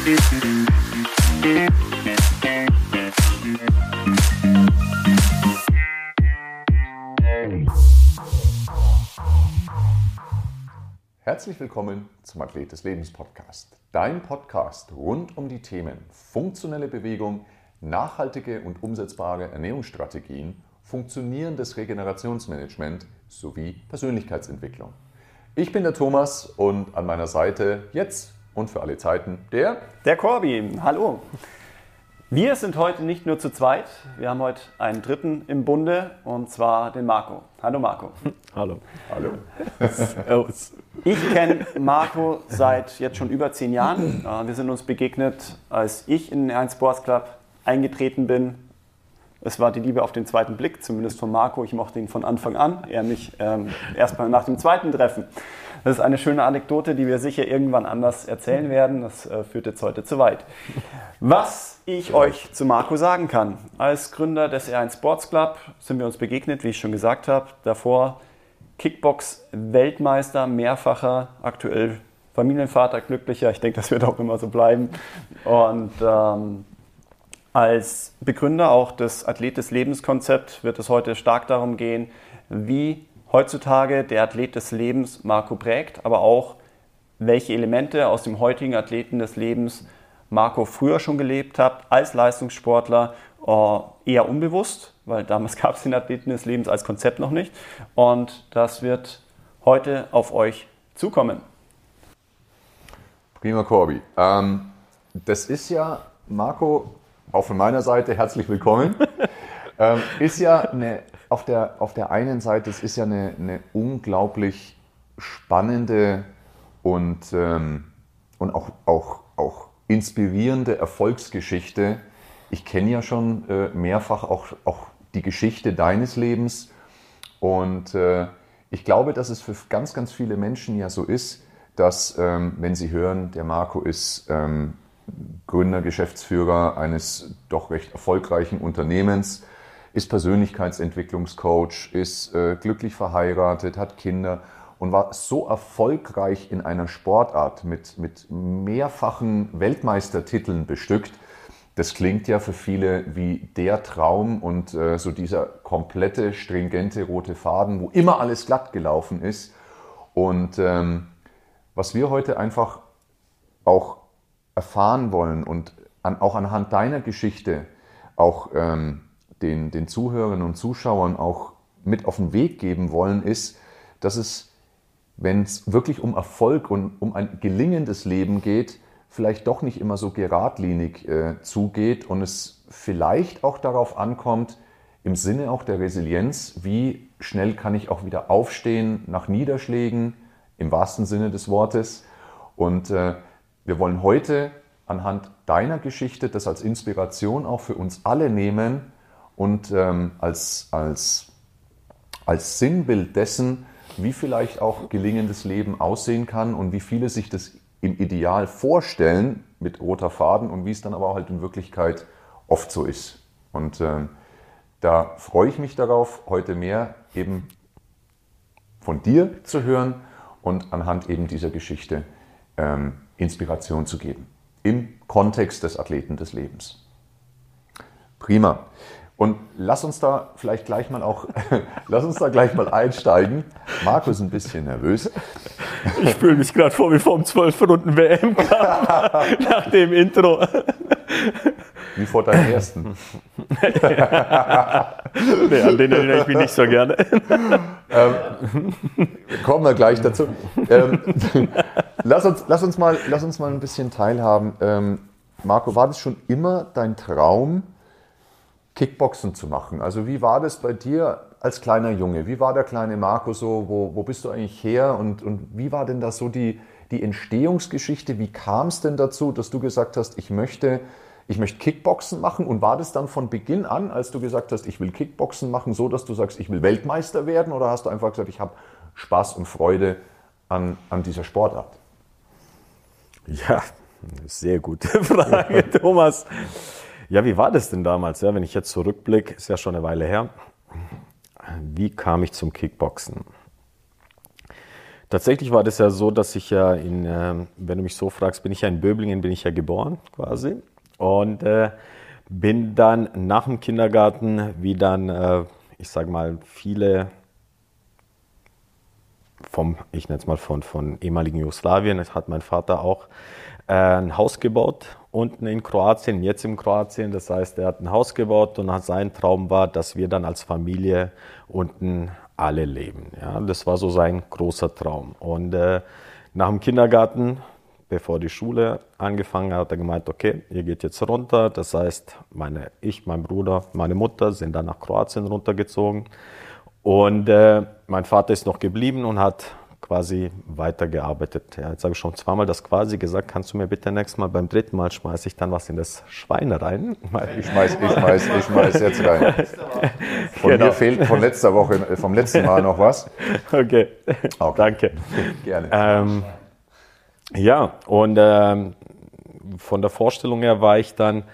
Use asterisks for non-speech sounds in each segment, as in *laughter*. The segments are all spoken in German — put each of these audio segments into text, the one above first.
Herzlich willkommen zum Athlet des Lebens Podcast. Dein Podcast rund um die Themen funktionelle Bewegung, nachhaltige und umsetzbare Ernährungsstrategien, funktionierendes Regenerationsmanagement sowie Persönlichkeitsentwicklung. Ich bin der Thomas und an meiner Seite jetzt und für alle Zeiten der Der Corby. Hallo. Wir sind heute nicht nur zu zweit, wir haben heute einen dritten im Bunde und zwar den Marco. Hallo Marco. *laughs* Hallo. Hallo. Servus. Ich kenne Marco seit jetzt schon über zehn Jahren. Äh, Wir sind uns begegnet, als ich in den 1 Sports Club eingetreten bin. Es war die Liebe auf den zweiten Blick, zumindest von Marco. Ich mochte ihn von Anfang an, er mich ähm, erst mal nach dem zweiten Treffen. Das ist eine schöne Anekdote, die wir sicher irgendwann anders erzählen werden. Das äh, führt jetzt heute zu weit. Was ich euch zu Marco sagen kann. Als Gründer des R1 Sports Club sind wir uns begegnet, wie ich schon gesagt habe. Davor Kickbox-Weltmeister, mehrfacher, aktuell Familienvater, glücklicher. Ich denke, das wird auch immer so bleiben. Und ähm, als Begründer auch des Athlet des Lebens Konzept wird es heute stark darum gehen, wie heutzutage der Athlet des Lebens Marco prägt, aber auch welche Elemente aus dem heutigen Athleten des Lebens Marco früher schon gelebt hat als Leistungssportler, äh, eher unbewusst, weil damals *laughs* gab es den Athleten des Lebens als Konzept noch nicht. Und das wird heute auf euch zukommen. Prima Corby. Ähm, das ist ja, Marco, auch von meiner Seite herzlich willkommen. *laughs* ähm, ist ja eine, auf, der, auf der einen Seite, es ist ja eine, eine unglaublich spannende und, ähm, und auch, auch, auch inspirierende Erfolgsgeschichte. Ich kenne ja schon äh, mehrfach auch, auch die Geschichte deines Lebens und äh, ich glaube, dass es für ganz, ganz viele Menschen ja so ist, dass ähm, wenn sie hören, der Marco ist ähm, Gründer, Geschäftsführer eines doch recht erfolgreichen Unternehmens, ist Persönlichkeitsentwicklungscoach, ist äh, glücklich verheiratet, hat Kinder und war so erfolgreich in einer Sportart mit, mit mehrfachen Weltmeistertiteln bestückt. Das klingt ja für viele wie der Traum und äh, so dieser komplette, stringente rote Faden, wo immer alles glatt gelaufen ist. Und ähm, was wir heute einfach auch erfahren wollen und an, auch anhand deiner Geschichte auch ähm, den, den Zuhörern und Zuschauern auch mit auf den Weg geben wollen, ist, dass es, wenn es wirklich um Erfolg und um ein gelingendes Leben geht, vielleicht doch nicht immer so geradlinig äh, zugeht und es vielleicht auch darauf ankommt, im Sinne auch der Resilienz, wie schnell kann ich auch wieder aufstehen nach Niederschlägen, im wahrsten Sinne des Wortes. Und äh, wir wollen heute anhand deiner Geschichte das als Inspiration auch für uns alle nehmen und ähm, als, als, als Sinnbild dessen, wie vielleicht auch gelingendes Leben aussehen kann und wie viele sich das im Ideal vorstellen mit roter Faden und wie es dann aber halt in Wirklichkeit oft so ist. Und ähm, da freue ich mich darauf, heute mehr eben von dir zu hören und anhand eben dieser Geschichte ähm, Inspiration zu geben. Im Kontext des Athleten des Lebens. Prima. Und lass uns da vielleicht gleich mal auch, *laughs* lass uns da gleich mal einsteigen. Marco ist ein bisschen nervös. Ich fühle mich gerade vor wie vor dem 12 Runden WM nach dem Intro. Wie vor deinem ersten. *laughs* nee, an den erinnere ich mich nicht so gerne. Ähm, kommen wir gleich dazu. Ähm, lass, uns, lass, uns mal, lass uns mal ein bisschen teilhaben. Ähm, Marco, war das schon immer dein Traum, Kickboxen zu machen? Also wie war das bei dir als kleiner Junge? Wie war der kleine Marco so? Wo, wo bist du eigentlich her? Und, und wie war denn da so die, die Entstehungsgeschichte? Wie kam es denn dazu, dass du gesagt hast, ich möchte, ich möchte Kickboxen machen? Und war das dann von Beginn an, als du gesagt hast, ich will Kickboxen machen, so, dass du sagst, ich will Weltmeister werden? Oder hast du einfach gesagt, ich habe Spaß und Freude an, an dieser Sportart? Ja, sehr gute *laughs* Frage, Thomas. Ja, wie war das denn damals? Ja, wenn ich jetzt zurückblicke, ist ja schon eine Weile her. Wie kam ich zum Kickboxen? Tatsächlich war das ja so, dass ich ja in, äh, wenn du mich so fragst, bin ich ja in Böblingen, bin ich ja geboren quasi. Und äh, bin dann nach dem Kindergarten, wie dann, äh, ich sage mal, viele vom, ich nenne es mal von, von ehemaligen Jugoslawien, das hat mein Vater auch äh, ein Haus gebaut unten in Kroatien, jetzt in Kroatien. Das heißt, er hat ein Haus gebaut und sein Traum war, dass wir dann als Familie unten alle leben. Ja, das war so sein großer Traum. Und äh, nach dem Kindergarten, bevor die Schule angefangen hat, hat er gemeint, okay, ihr geht jetzt runter. Das heißt, meine, ich, mein Bruder, meine Mutter sind dann nach Kroatien runtergezogen. Und äh, mein Vater ist noch geblieben und hat quasi weitergearbeitet. Ja, jetzt habe ich schon zweimal das quasi gesagt. Kannst du mir bitte nächstes Mal beim dritten Mal schmeiße ich dann was in das Schwein rein? Ich schmeiß, ich schmeiß, ich schmeiß jetzt rein. *laughs* Von genau. mir fehlt von letzter Woche, äh, vom letzten Mal noch was. Okay, okay. danke. Gerne. Ähm, ja, und ähm, von der Vorstellung her war ich dann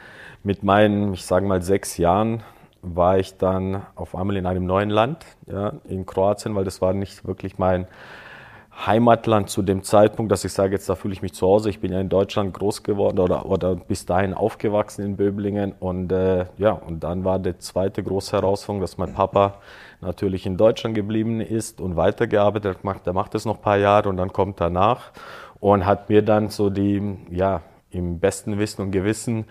mit meinen, ich sage mal, sechs Jahren war ich dann auf einmal in einem neuen Land, ja, in Kroatien, weil das war nicht wirklich mein Heimatland zu dem Zeitpunkt, dass ich sage, jetzt da fühle ich mich zu Hause. Ich bin ja in Deutschland groß geworden oder, oder bis dahin aufgewachsen in Böblingen. Und äh, ja, und dann war die zweite große Herausforderung, dass mein Papa natürlich in Deutschland geblieben ist und weitergearbeitet hat. Der macht das noch ein paar Jahre und dann kommt er nach und hat mir dann so die, ja, im besten Wissen und Gewissen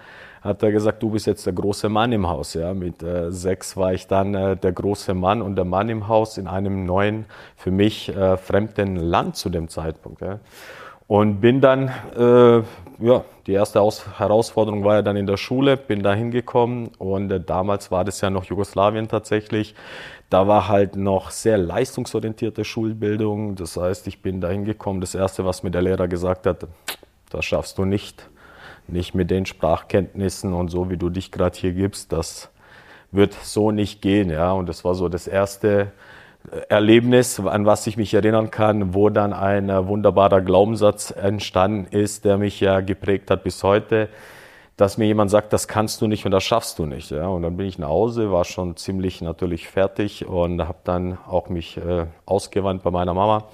hat er gesagt, du bist jetzt der große Mann im Haus. Ja, mit äh, sechs war ich dann äh, der große Mann und der Mann im Haus in einem neuen, für mich äh, fremden Land zu dem Zeitpunkt. Ja. Und bin dann, äh, ja, die erste Aus Herausforderung war ja dann in der Schule, bin da hingekommen und äh, damals war das ja noch Jugoslawien tatsächlich. Da war halt noch sehr leistungsorientierte Schulbildung. Das heißt, ich bin da hingekommen. Das erste, was mir der Lehrer gesagt hat, das schaffst du nicht nicht mit den Sprachkenntnissen und so, wie du dich gerade hier gibst, das wird so nicht gehen. Ja? Und das war so das erste äh, Erlebnis, an was ich mich erinnern kann, wo dann ein äh, wunderbarer Glaubenssatz entstanden ist, der mich ja geprägt hat bis heute, dass mir jemand sagt, das kannst du nicht und das schaffst du nicht. Ja? Und dann bin ich nach Hause, war schon ziemlich natürlich fertig und habe dann auch mich äh, ausgewandt bei meiner Mama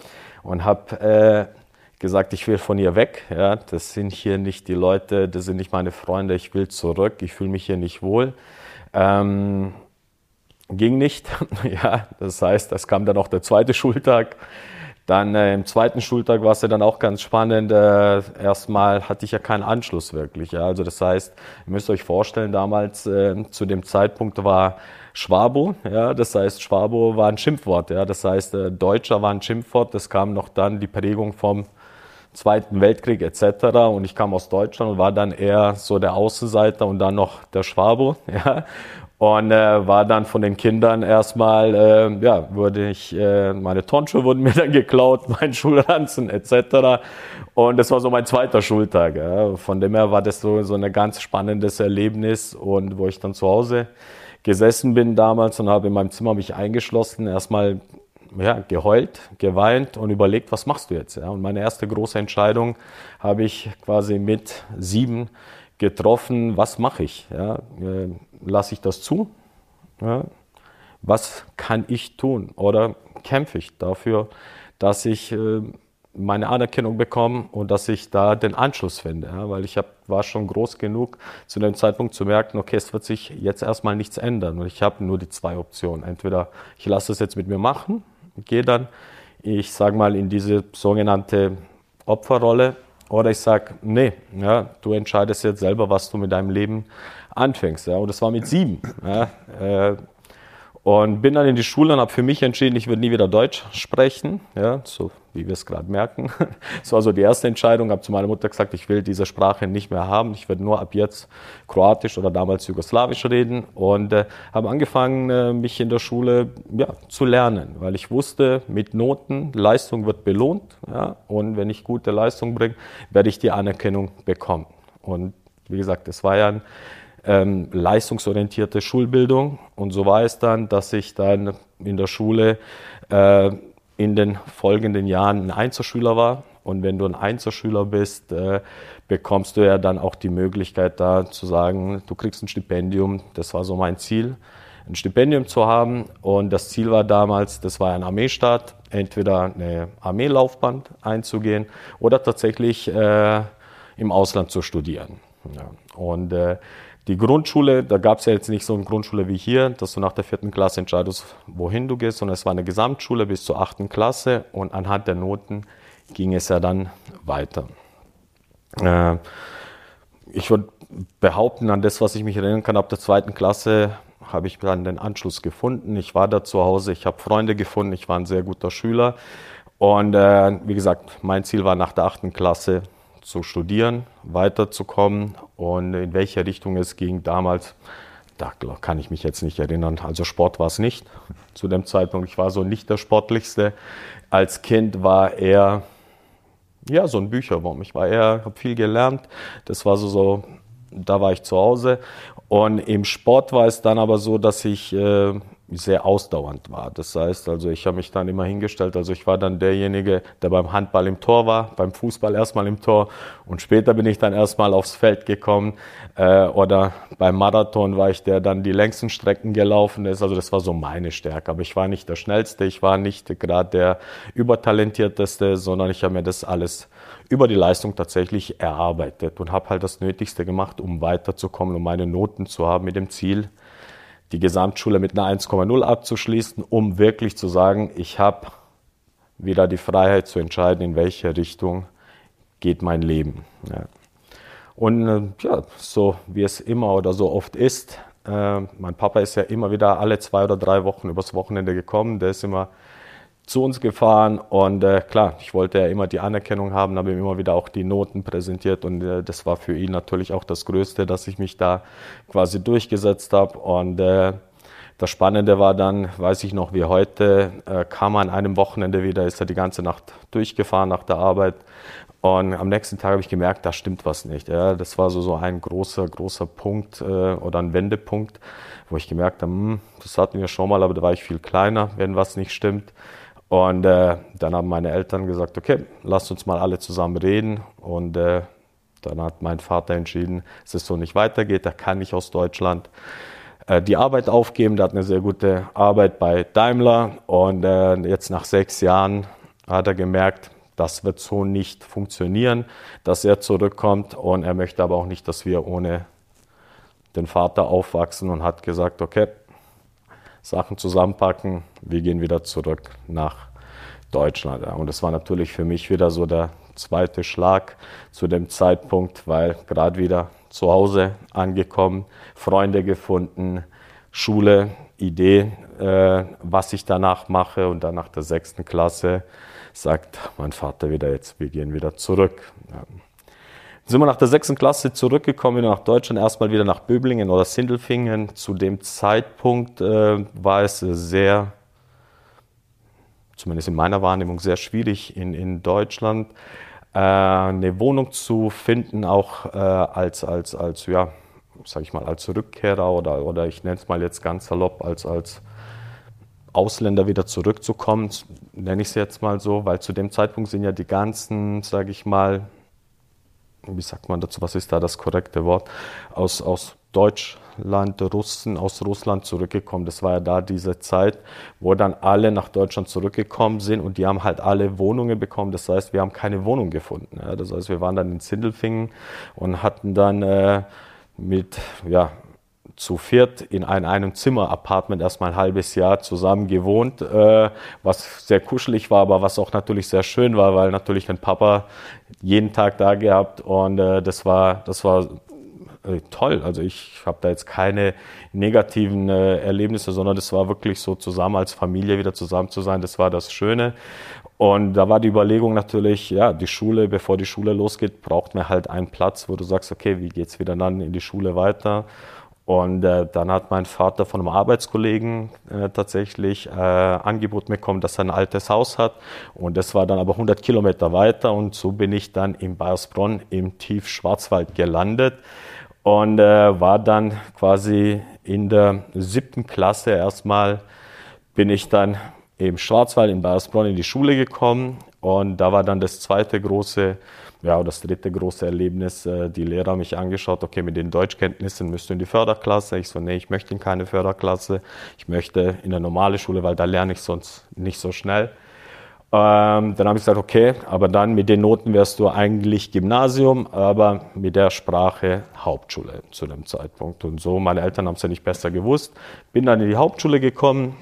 und habe äh, gesagt, ich will von ihr weg. Ja, das sind hier nicht die Leute, das sind nicht meine Freunde, ich will zurück, ich fühle mich hier nicht wohl. Ähm, ging nicht. *laughs* ja, das heißt, es kam dann auch der zweite Schultag. Dann äh, im zweiten Schultag war es ja dann auch ganz spannend. Äh, erstmal hatte ich ja keinen Anschluss wirklich. Ja. Also das heißt, ihr müsst euch vorstellen, damals äh, zu dem Zeitpunkt war Schwabo, ja, das heißt, Schwabo war ein Schimpfwort, ja, das heißt, äh, Deutscher war ein Schimpfwort, das kam noch dann die Prägung vom Zweiten Weltkrieg etc. Und ich kam aus Deutschland und war dann eher so der Außenseiter und dann noch der Schwabo. *laughs* Ja. Und äh, war dann von den Kindern erstmal, äh, ja, wurde ich, äh, meine Turnschuhe wurden *laughs* mir dann geklaut, mein Schulranzen etc. Und das war so mein zweiter Schultag. Ja. Von dem her war das so, so ein ganz spannendes Erlebnis und wo ich dann zu Hause gesessen bin damals und habe in meinem Zimmer mich eingeschlossen, erstmal ja, geheult, geweint und überlegt, was machst du jetzt? Ja? Und meine erste große Entscheidung habe ich quasi mit sieben getroffen, was mache ich? Ja? Äh, Lasse ich das zu? Ja? Was kann ich tun? Oder kämpfe ich dafür, dass ich äh, meine Anerkennung bekomme und dass ich da den Anschluss finde? Ja? Weil ich hab, war schon groß genug, zu dem Zeitpunkt zu merken, okay, es wird sich jetzt erstmal nichts ändern. Und ich habe nur die zwei Optionen. Entweder ich lasse es jetzt mit mir machen gehe dann, ich sage mal, in diese sogenannte Opferrolle oder ich sage, nee, ja, du entscheidest jetzt selber, was du mit deinem Leben anfängst. Ja. Und das war mit sieben. Ja. Äh, und bin dann in die Schule und habe für mich entschieden, ich würde nie wieder Deutsch sprechen, ja, so wie wir es gerade merken. Das *laughs* war so die erste Entscheidung. Habe zu meiner Mutter gesagt, ich will diese Sprache nicht mehr haben. Ich werde nur ab jetzt Kroatisch oder damals Jugoslawisch reden. Und äh, habe angefangen, äh, mich in der Schule ja, zu lernen, weil ich wusste, mit Noten, Leistung wird belohnt. Ja, und wenn ich gute Leistung bringe, werde ich die Anerkennung bekommen. Und wie gesagt, es war ja ein ähm, leistungsorientierte Schulbildung. Und so war es dann, dass ich dann in der Schule äh, in den folgenden Jahren ein Einzelschüler war. Und wenn du ein Einzelschüler bist, äh, bekommst du ja dann auch die Möglichkeit da zu sagen, du kriegst ein Stipendium. Das war so mein Ziel, ein Stipendium zu haben. Und das Ziel war damals, das war ein Armeestaat entweder eine Armeelaufbahn einzugehen oder tatsächlich äh, im Ausland zu studieren. Ja. Und äh, die Grundschule, da gab es ja jetzt nicht so eine Grundschule wie hier, dass du nach der vierten Klasse entscheidest, wohin du gehst, sondern es war eine Gesamtschule bis zur achten Klasse und anhand der Noten ging es ja dann weiter. Äh, ich würde behaupten, an das, was ich mich erinnern kann, ab der zweiten Klasse habe ich dann den Anschluss gefunden. Ich war da zu Hause, ich habe Freunde gefunden, ich war ein sehr guter Schüler. Und äh, wie gesagt, mein Ziel war nach der achten Klasse zu studieren, weiterzukommen und in welche Richtung es ging damals, da kann ich mich jetzt nicht erinnern. Also Sport war es nicht zu dem Zeitpunkt. Ich war so nicht der Sportlichste. Als Kind war er ja so ein Bücherwurm. Ich war eher, habe viel gelernt. Das war so, so da war ich zu Hause. Und im Sport war es dann aber so, dass ich äh, sehr ausdauernd war. Das heißt, also ich habe mich dann immer hingestellt, also ich war dann derjenige, der beim Handball im Tor war, beim Fußball erstmal im Tor und später bin ich dann erstmal aufs Feld gekommen äh, oder beim Marathon war ich der dann die längsten Strecken gelaufen ist. Also das war so meine Stärke. Aber ich war nicht der Schnellste, ich war nicht gerade der Übertalentierteste, sondern ich habe mir das alles über die Leistung tatsächlich erarbeitet und habe halt das Nötigste gemacht, um weiterzukommen, um meine Noten zu haben mit dem Ziel, die Gesamtschule mit einer 1,0 abzuschließen, um wirklich zu sagen, ich habe wieder die Freiheit zu entscheiden, in welche Richtung geht mein Leben. Ja. Und äh, ja, so wie es immer oder so oft ist, äh, mein Papa ist ja immer wieder alle zwei oder drei Wochen übers Wochenende gekommen. Der ist immer zu uns gefahren und äh, klar, ich wollte ja immer die Anerkennung haben, habe ihm immer wieder auch die Noten präsentiert und äh, das war für ihn natürlich auch das Größte, dass ich mich da quasi durchgesetzt habe und äh, das Spannende war dann, weiß ich noch wie heute, äh, kam er an einem Wochenende wieder, ist er die ganze Nacht durchgefahren nach der Arbeit und am nächsten Tag habe ich gemerkt, da stimmt was nicht. Ja. Das war so, so ein großer, großer Punkt äh, oder ein Wendepunkt, wo ich gemerkt habe, hm, das hatten wir schon mal, aber da war ich viel kleiner, wenn was nicht stimmt. Und äh, dann haben meine Eltern gesagt, okay, lasst uns mal alle zusammen reden. Und äh, dann hat mein Vater entschieden, dass es so nicht weitergeht, er kann nicht aus Deutschland äh, die Arbeit aufgeben. Der hat eine sehr gute Arbeit bei Daimler. Und äh, jetzt nach sechs Jahren hat er gemerkt, das wird so nicht funktionieren, dass er zurückkommt. Und er möchte aber auch nicht, dass wir ohne den Vater aufwachsen und hat gesagt, okay, Sachen zusammenpacken, wir gehen wieder zurück nach Deutschland. Und das war natürlich für mich wieder so der zweite Schlag zu dem Zeitpunkt, weil gerade wieder zu Hause angekommen, Freunde gefunden, Schule, Idee, äh, was ich danach mache. Und dann nach der sechsten Klasse sagt mein Vater wieder jetzt, wir gehen wieder zurück. Ja sind wir nach der sechsten Klasse zurückgekommen, nach Deutschland, erstmal wieder nach Böblingen oder Sindelfingen. Zu dem Zeitpunkt äh, war es sehr, zumindest in meiner Wahrnehmung, sehr schwierig in, in Deutschland äh, eine Wohnung zu finden, auch äh, als, als, als, ja, sag ich mal, als Rückkehrer oder, oder ich nenne es mal jetzt ganz salopp, als, als Ausländer wieder zurückzukommen, nenne ich es jetzt mal so, weil zu dem Zeitpunkt sind ja die ganzen, sage ich mal, wie sagt man dazu, was ist da das korrekte Wort, aus, aus Deutschland, Russen, aus Russland zurückgekommen. Das war ja da diese Zeit, wo dann alle nach Deutschland zurückgekommen sind und die haben halt alle Wohnungen bekommen. Das heißt, wir haben keine Wohnung gefunden. Ja. Das heißt, wir waren dann in Sindelfingen und hatten dann äh, mit, ja, zu viert in ein einem Zimmer Apartment erstmal ein halbes Jahr zusammen gewohnt, äh, was sehr kuschelig war, aber was auch natürlich sehr schön war, weil natürlich den Papa jeden Tag da gehabt und äh, das war das war äh, toll. Also ich habe da jetzt keine negativen äh, Erlebnisse, sondern das war wirklich so zusammen als Familie wieder zusammen zu sein. Das war das Schöne. Und da war die Überlegung natürlich, ja, die Schule, bevor die Schule losgeht, braucht man halt einen Platz, wo du sagst, okay, wie geht's wieder dann in die Schule weiter? Und äh, dann hat mein Vater von einem Arbeitskollegen äh, tatsächlich äh, Angebot bekommen, dass er ein altes Haus hat. Und das war dann aber 100 Kilometer weiter. Und so bin ich dann in Bayersbronn im Tiefschwarzwald gelandet und äh, war dann quasi in der siebten Klasse erstmal bin ich dann im Schwarzwald in Bayersbronn in die Schule gekommen. Und da war dann das zweite große ja, das dritte große Erlebnis, äh, die Lehrer mich angeschaut, okay, mit den Deutschkenntnissen müsst du in die Förderklasse. Ich so, nee, ich möchte in keine Förderklasse. Ich möchte in eine normale Schule, weil da lerne ich sonst nicht so schnell. Ähm, dann habe ich gesagt, okay, aber dann mit den Noten wärst du eigentlich Gymnasium, aber mit der Sprache Hauptschule zu dem Zeitpunkt. Und so, meine Eltern haben es ja nicht besser gewusst. Bin dann in die Hauptschule gekommen,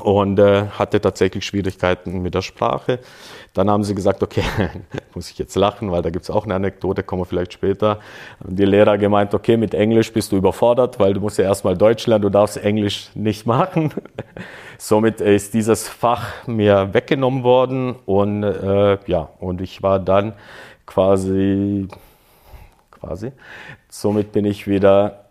und äh, hatte tatsächlich Schwierigkeiten mit der Sprache. Dann haben sie gesagt, okay, *laughs* muss ich jetzt lachen, weil da gibt es auch eine Anekdote, kommen wir vielleicht später. Die Lehrer gemeint, okay, mit Englisch bist du überfordert, weil du musst ja erstmal Deutsch lernen, du darfst Englisch nicht machen. *laughs* Somit ist dieses Fach mir weggenommen worden und äh, ja, und ich war dann quasi, quasi, somit bin ich wieder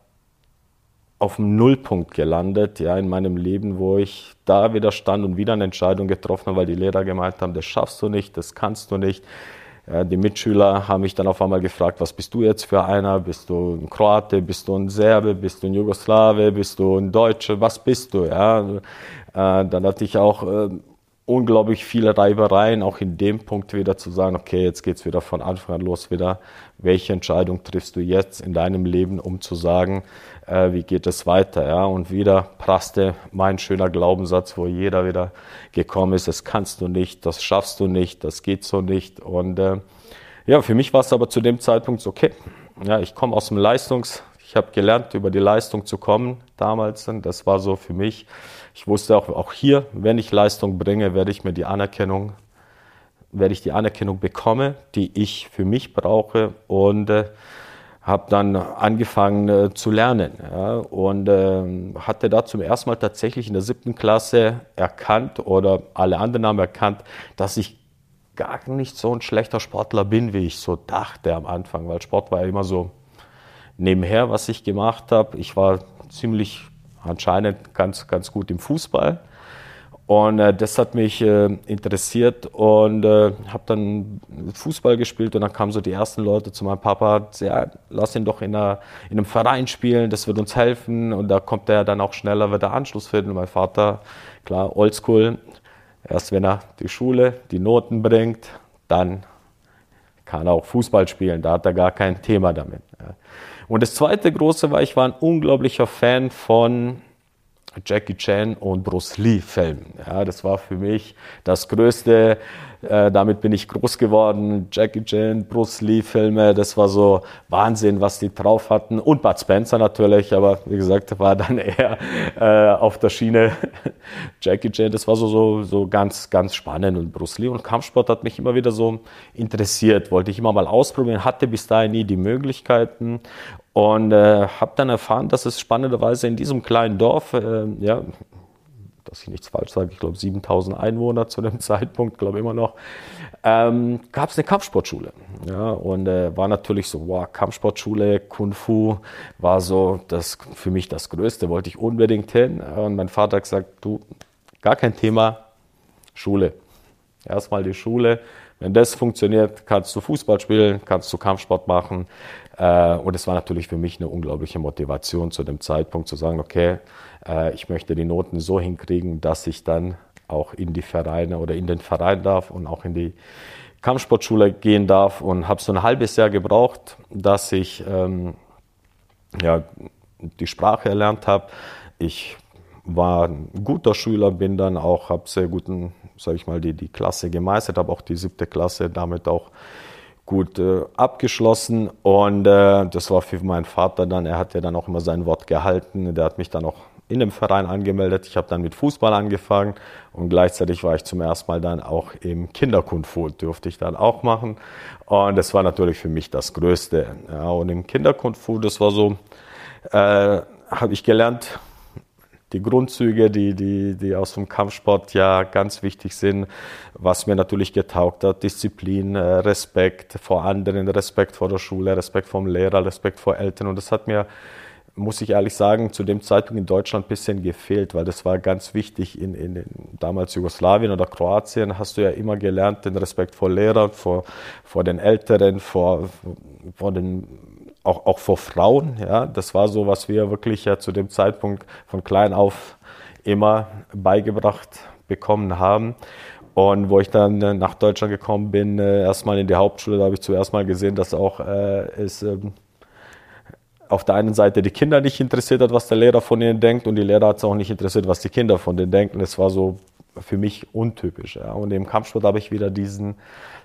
auf dem Nullpunkt gelandet, ja, in meinem Leben, wo ich da wieder stand und wieder eine Entscheidung getroffen habe, weil die Lehrer gemeint haben, das schaffst du nicht, das kannst du nicht. Die Mitschüler haben mich dann auf einmal gefragt, was bist du jetzt für einer? Bist du ein Kroate? Bist du ein Serbe? Bist du ein Jugoslawe? Bist du ein Deutscher? Was bist du? Ja, äh, dann hatte ich auch äh, unglaublich viele Reibereien, auch in dem Punkt wieder zu sagen, okay, jetzt geht's wieder von Anfang an los wieder. Welche Entscheidung triffst du jetzt in deinem Leben, um zu sagen, äh, wie geht es weiter? Ja? Und wieder praste mein schöner Glaubenssatz, wo jeder wieder gekommen ist, das kannst du nicht, das schaffst du nicht, das geht so nicht. Und äh, ja, für mich war es aber zu dem Zeitpunkt okay. Ja, ich komme aus dem Leistungs, ich habe gelernt, über die Leistung zu kommen damals. Und das war so für mich. Ich wusste auch, auch hier, wenn ich Leistung bringe, werde ich mir die Anerkennung, werde ich die Anerkennung bekommen, die ich für mich brauche. Und äh, habe dann angefangen äh, zu lernen ja, und äh, hatte da zum ersten Mal tatsächlich in der siebten Klasse erkannt oder alle anderen haben erkannt, dass ich gar nicht so ein schlechter Sportler bin, wie ich so dachte am Anfang, weil Sport war ja immer so nebenher, was ich gemacht habe. Ich war ziemlich anscheinend ganz, ganz gut im Fußball und äh, das hat mich äh, interessiert und äh, habe dann Fußball gespielt und dann kamen so die ersten Leute zu meinem Papa, ja, lass ihn doch in, einer, in einem Verein spielen, das wird uns helfen und da kommt er dann auch schneller, wird er Anschluss finden. Und mein Vater, klar, oldschool, erst wenn er die Schule, die Noten bringt, dann kann er auch Fußball spielen, da hat er gar kein Thema damit. Ja. Und das zweite große war, ich war ein unglaublicher Fan von Jackie Chan und Bruce Lee Filmen. Ja, das war für mich das Größte. Äh, damit bin ich groß geworden. Jackie Chan, Bruce Lee Filme, das war so Wahnsinn, was die drauf hatten. Und Bud Spencer natürlich, aber wie gesagt, war dann *laughs* eher äh, auf der Schiene *laughs* Jackie Chan. Das war so, so, so ganz, ganz spannend. Und Bruce Lee und Kampfsport hat mich immer wieder so interessiert. Wollte ich immer mal ausprobieren, hatte bis dahin nie die Möglichkeiten. Und äh, habe dann erfahren, dass es spannenderweise in diesem kleinen Dorf, äh, ja, dass ich nichts falsch sage, ich glaube 7000 Einwohner zu dem *laughs* Zeitpunkt, glaube immer noch, ähm, gab es eine Kampfsportschule. Ja, und äh, war natürlich so, wow, Kampfsportschule, Kung Fu war so das für mich das Größte, wollte ich unbedingt hin. Und mein Vater hat gesagt, du, gar kein Thema, Schule. Erstmal die Schule. Wenn das funktioniert, kannst du Fußball spielen, kannst du Kampfsport machen. Äh, und es war natürlich für mich eine unglaubliche Motivation zu dem Zeitpunkt zu sagen, okay, äh, ich möchte die Noten so hinkriegen, dass ich dann auch in die Vereine oder in den Verein darf und auch in die Kampfsportschule gehen darf und habe so ein halbes Jahr gebraucht, dass ich ähm, ja, die Sprache erlernt habe. Ich war ein guter Schüler, bin dann auch, habe sehr guten, sage ich mal, die, die Klasse gemeistert, habe auch die siebte Klasse damit auch gut äh, abgeschlossen und äh, das war für meinen Vater dann, er hat ja dann auch immer sein Wort gehalten, der hat mich dann auch in dem Verein angemeldet. Ich habe dann mit Fußball angefangen und gleichzeitig war ich zum ersten Mal dann auch im Kinderkundfu, durfte ich dann auch machen und das war natürlich für mich das Größte. Ja, und im Kinderkundfu, das war so, äh, habe ich gelernt, die Grundzüge, die, die, die aus dem Kampfsport ja ganz wichtig sind, was mir natürlich getaugt hat, Disziplin, äh, Respekt vor anderen, Respekt vor der Schule, Respekt vom Lehrer, Respekt vor Eltern und das hat mir muss ich ehrlich sagen, zu dem Zeitpunkt in Deutschland ein bisschen gefehlt, weil das war ganz wichtig. In, in, in, damals Jugoslawien oder Kroatien hast du ja immer gelernt, den Respekt vor Lehrern, vor, vor den Älteren, vor, vor den auch, auch vor Frauen. Ja, das war so, was wir wirklich ja zu dem Zeitpunkt von klein auf immer beigebracht bekommen haben. Und wo ich dann nach Deutschland gekommen bin, äh, erstmal in die Hauptschule, da habe ich zuerst mal gesehen, dass auch äh, es ähm, auf der einen Seite die Kinder nicht interessiert hat, was der Lehrer von ihnen denkt, und die Lehrer hat es auch nicht interessiert, was die Kinder von denen denken. Es war so für mich untypisch. Ja. Und im Kampfsport habe ich wieder diesen,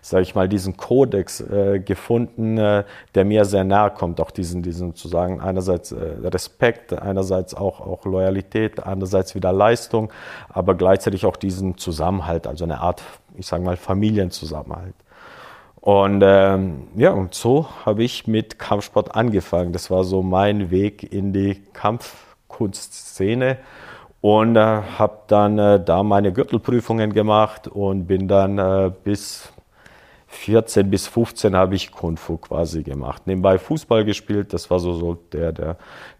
sage ich mal, diesen Kodex äh, gefunden, äh, der mir sehr nahe kommt. Auch diesen, diesen zu sagen, einerseits äh, Respekt, einerseits auch, auch Loyalität, andererseits wieder Leistung, aber gleichzeitig auch diesen Zusammenhalt, also eine Art, ich sage mal, Familienzusammenhalt. Und ähm, ja, und so habe ich mit Kampfsport angefangen. Das war so mein Weg in die Kampfkunstszene und äh, habe dann äh, da meine Gürtelprüfungen gemacht und bin dann äh, bis 14 bis 15 habe ich Kung Fu quasi gemacht. Nebenbei Fußball gespielt, das war so, so der, der,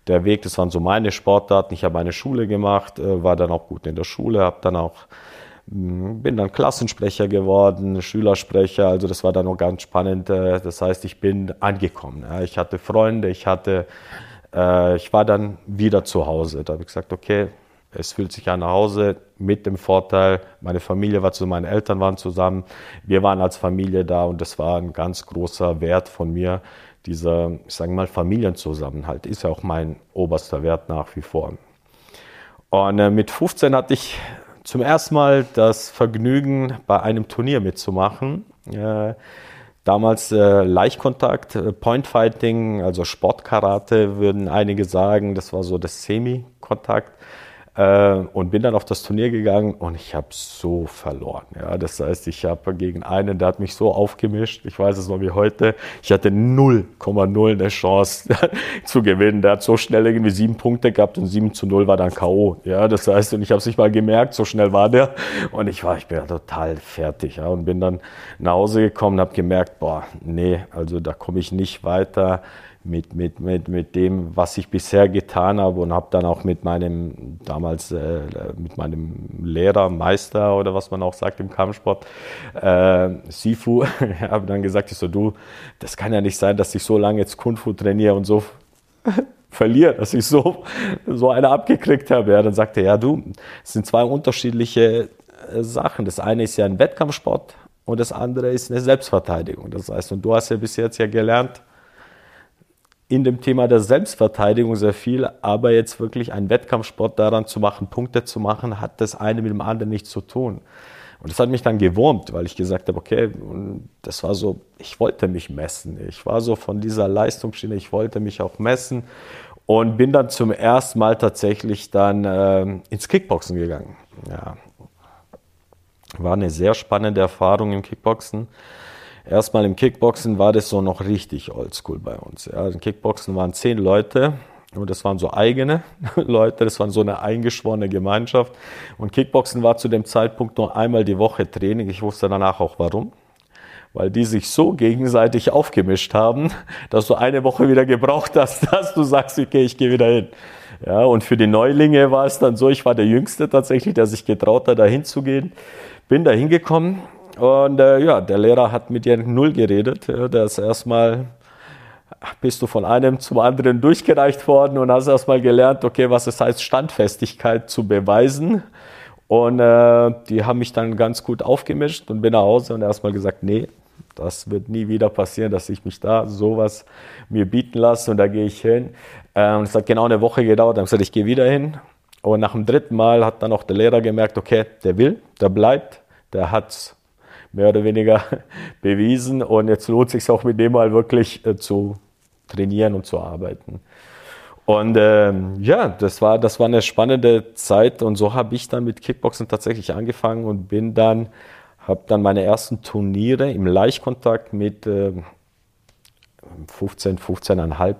der Weg, das waren so meine Sportarten. Ich habe eine Schule gemacht, äh, war dann auch gut in der Schule, habe dann auch hm, bin dann Klassensprecher geworden, Schülersprecher, also das war dann noch ganz spannend. Äh, das heißt, ich bin angekommen. Ich hatte Freunde, ich hatte, äh, ich war dann wieder zu Hause. Da habe ich gesagt, okay, es fühlt sich an nach Hause mit dem Vorteil, meine Familie war zu, meine Eltern waren zusammen, wir waren als Familie da und das war ein ganz großer Wert von mir. Dieser, ich sage mal, Familienzusammenhalt ist ja auch mein oberster Wert nach wie vor. Und äh, mit 15 hatte ich zum ersten Mal das Vergnügen, bei einem Turnier mitzumachen. Äh, damals äh, Leichtkontakt, äh, Pointfighting, also Sportkarate, würden einige sagen. Das war so das Semi-Kontakt. Äh, und bin dann auf das Turnier gegangen und ich habe so verloren. Ja, das heißt, ich habe gegen einen, der hat mich so aufgemischt, ich weiß es noch wie heute, ich hatte 0,0 eine Chance *laughs* zu gewinnen. Der hat so schnell irgendwie sieben Punkte gehabt und 7 zu 0 war dann K.O. Ja, das heißt, und ich habe es nicht mal gemerkt, so schnell war der und ich war, ich bin ja total fertig ja, und bin dann nach Hause gekommen, habe gemerkt, boah, nee, also da komme ich nicht weiter mit, mit, mit, mit dem, was ich bisher getan habe und habe dann auch mit meinem, damals äh, mit meinem Lehrer, Meister oder was man auch sagt im Kampfsport, äh, Sifu, *laughs* habe dann gesagt, ich so, du, das kann ja nicht sein, dass ich so lange jetzt Kung Fu trainiere und so *laughs* verliere, dass ich so, so eine abgekriegt habe. Ja, dann sagte er, ja du, es sind zwei unterschiedliche äh, Sachen. Das eine ist ja ein Wettkampfsport und das andere ist eine Selbstverteidigung. Das heißt, und du hast ja bis jetzt ja gelernt, in dem Thema der Selbstverteidigung sehr viel, aber jetzt wirklich einen Wettkampfsport daran zu machen, Punkte zu machen, hat das eine mit dem anderen nichts zu tun. Und das hat mich dann gewurmt, weil ich gesagt habe, okay, das war so, ich wollte mich messen. Ich war so von dieser Leistungsschiene, ich wollte mich auch messen und bin dann zum ersten Mal tatsächlich dann äh, ins Kickboxen gegangen. Ja. War eine sehr spannende Erfahrung im Kickboxen erstmal im Kickboxen war das so noch richtig oldschool bei uns. Ja, Im Kickboxen waren zehn Leute und das waren so eigene *laughs* Leute, das waren so eine eingeschworene Gemeinschaft. Und Kickboxen war zu dem Zeitpunkt nur einmal die Woche Training. Ich wusste danach auch warum. Weil die sich so gegenseitig aufgemischt haben, *laughs* dass du eine Woche wieder gebraucht hast, *laughs* dass du sagst, okay, ich gehe wieder hin. Ja, und für die Neulinge war es dann so, ich war der Jüngste tatsächlich, der sich getraut hat, da hinzugehen. Bin da hingekommen und äh, ja, der Lehrer hat mit dir null geredet. Der ist erstmal, bist du von einem zum anderen durchgereicht worden und hast erstmal gelernt, okay, was es heißt, Standfestigkeit zu beweisen. Und äh, die haben mich dann ganz gut aufgemischt und bin nach Hause und erstmal gesagt, nee, das wird nie wieder passieren, dass ich mich da sowas mir bieten lasse und da gehe ich hin. Äh, und es hat genau eine Woche gedauert, dann gesagt, ich gehe wieder hin. Und nach dem dritten Mal hat dann auch der Lehrer gemerkt, okay, der will, der bleibt, der hat mehr oder weniger *laughs* bewiesen. Und jetzt lohnt sich auch mit dem mal wirklich äh, zu trainieren und zu arbeiten. Und ähm, ja, das war, das war eine spannende Zeit und so habe ich dann mit Kickboxen tatsächlich angefangen und bin dann, habe dann meine ersten Turniere im Leichtkontakt mit äh, 15, 15,5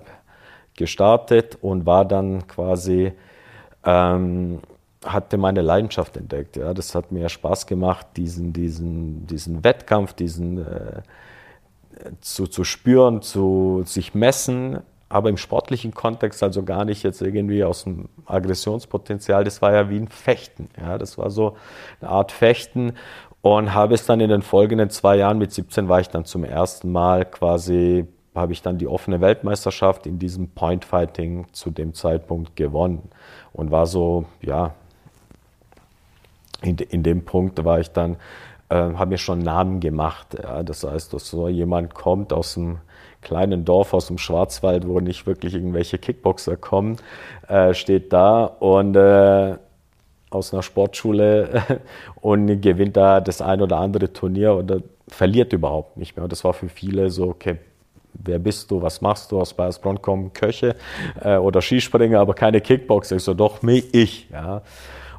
gestartet und war dann quasi ähm, hatte meine Leidenschaft entdeckt. Ja. Das hat mir Spaß gemacht, diesen, diesen, diesen Wettkampf, diesen äh, zu, zu spüren, zu sich messen, aber im sportlichen Kontext, also gar nicht jetzt irgendwie aus dem Aggressionspotenzial, das war ja wie ein Fechten. Ja. Das war so eine Art Fechten und habe es dann in den folgenden zwei Jahren, mit 17 war ich dann zum ersten Mal quasi, habe ich dann die offene Weltmeisterschaft in diesem Point Fighting zu dem Zeitpunkt gewonnen und war so, ja, in, in dem Punkt war ich dann, äh, habe mir schon Namen gemacht. Ja. Das heißt, dass so jemand kommt aus einem kleinen Dorf, aus dem Schwarzwald, wo nicht wirklich irgendwelche Kickboxer kommen, äh, steht da und äh, aus einer Sportschule *laughs* und gewinnt da das ein oder andere Turnier oder verliert überhaupt nicht mehr. Und das war für viele so, okay, wer bist du, was machst du, aus Bayersbronn kommen Köche äh, oder Skispringer, aber keine Kickboxer. Ich so, doch, ich. Ja.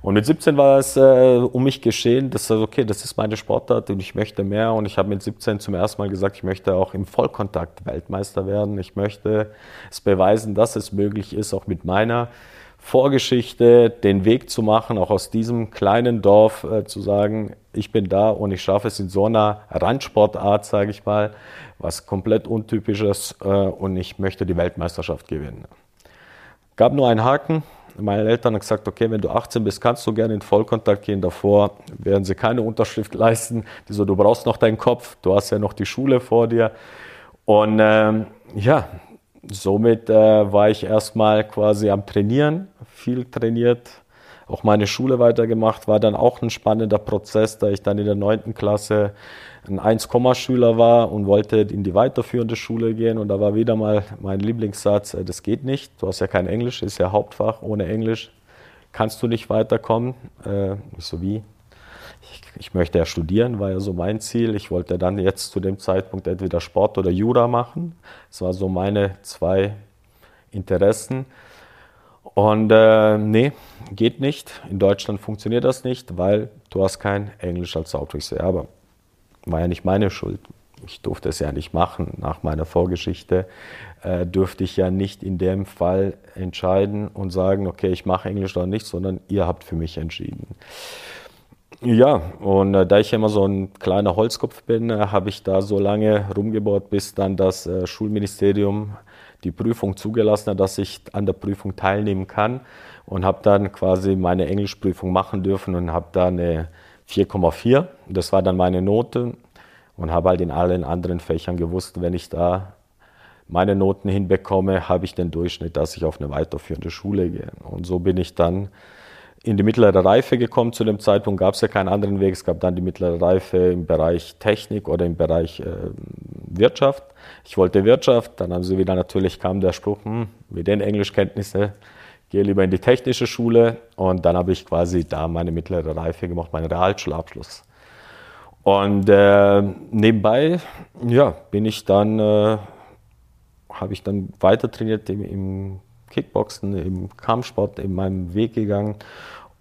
Und mit 17 war es äh, um mich geschehen, dass okay, das ist meine Sportart und ich möchte mehr. Und ich habe mit 17 zum ersten Mal gesagt, ich möchte auch im Vollkontakt Weltmeister werden. Ich möchte es beweisen, dass es möglich ist, auch mit meiner Vorgeschichte den Weg zu machen, auch aus diesem kleinen Dorf äh, zu sagen, ich bin da und ich schaffe es in so einer Randsportart, sage ich mal, was komplett untypisches äh, und ich möchte die Weltmeisterschaft gewinnen. Gab nur einen Haken. Meine Eltern haben gesagt, okay, wenn du 18 bist, kannst du gerne in Vollkontakt gehen. Davor werden sie keine Unterschrift leisten. Die so, du brauchst noch deinen Kopf, du hast ja noch die Schule vor dir. Und ähm, ja, somit äh, war ich erstmal quasi am Trainieren, viel trainiert, auch meine Schule weitergemacht, war dann auch ein spannender Prozess, da ich dann in der neunten Klasse ein 1-Schüler war und wollte in die weiterführende Schule gehen und da war wieder mal mein Lieblingssatz, äh, das geht nicht, du hast ja kein Englisch, ist ja Hauptfach, ohne Englisch kannst du nicht weiterkommen. Äh, ich so wie? Ich, ich, möchte ja studieren, war ja so mein Ziel. Ich wollte dann jetzt zu dem Zeitpunkt entweder Sport oder Jura machen. Das war so meine zwei Interessen. Und äh, nee, geht nicht. In Deutschland funktioniert das nicht, weil du hast kein Englisch als Hauptwichse. Aber war ja nicht meine Schuld. Ich durfte es ja nicht machen. Nach meiner Vorgeschichte äh, dürfte ich ja nicht in dem Fall entscheiden und sagen, okay, ich mache Englisch oder nicht, sondern ihr habt für mich entschieden. Ja, und äh, da ich immer so ein kleiner Holzkopf bin, äh, habe ich da so lange rumgebohrt, bis dann das äh, Schulministerium die Prüfung zugelassen hat, dass ich an der Prüfung teilnehmen kann und habe dann quasi meine Englischprüfung machen dürfen und habe da eine 4,4. Das war dann meine Note und habe halt in allen anderen Fächern gewusst, wenn ich da meine Noten hinbekomme, habe ich den Durchschnitt, dass ich auf eine weiterführende Schule gehe. Und so bin ich dann in die mittlere Reife gekommen. Zu dem Zeitpunkt gab es ja keinen anderen Weg. Es gab dann die mittlere Reife im Bereich Technik oder im Bereich äh, Wirtschaft. Ich wollte Wirtschaft, dann haben sie wieder natürlich kam der Spruch, hm, mit den Englischkenntnissen gehe lieber in die technische Schule und dann habe ich quasi da meine mittlere Reife gemacht, meinen Realschulabschluss. Und äh, nebenbei, ja, bin ich dann, äh, habe ich dann weiter trainiert im, im Kickboxen, im Kampfsport, in meinem Weg gegangen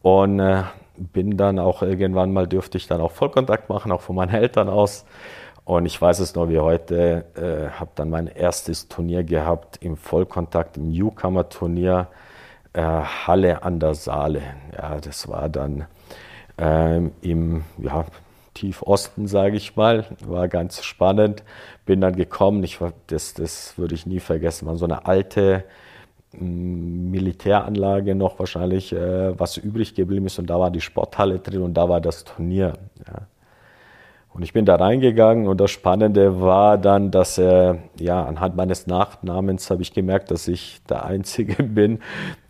und äh, bin dann auch irgendwann mal dürfte ich dann auch Vollkontakt machen, auch von meinen Eltern aus. Und ich weiß es noch wie heute, äh, habe dann mein erstes Turnier gehabt im Vollkontakt, im Newcomer-Turnier, äh, Halle an der Saale. Ja, das war dann ähm, im ja, Tiefosten, sage ich mal. War ganz spannend. Bin dann gekommen, ich, das, das würde ich nie vergessen, war so eine alte Militäranlage noch wahrscheinlich, äh, was übrig geblieben ist. Und da war die Sporthalle drin und da war das Turnier. Ja. Und ich bin da reingegangen und das Spannende war dann, dass äh, ja anhand meines Nachnamens habe ich gemerkt, dass ich der Einzige *laughs* bin,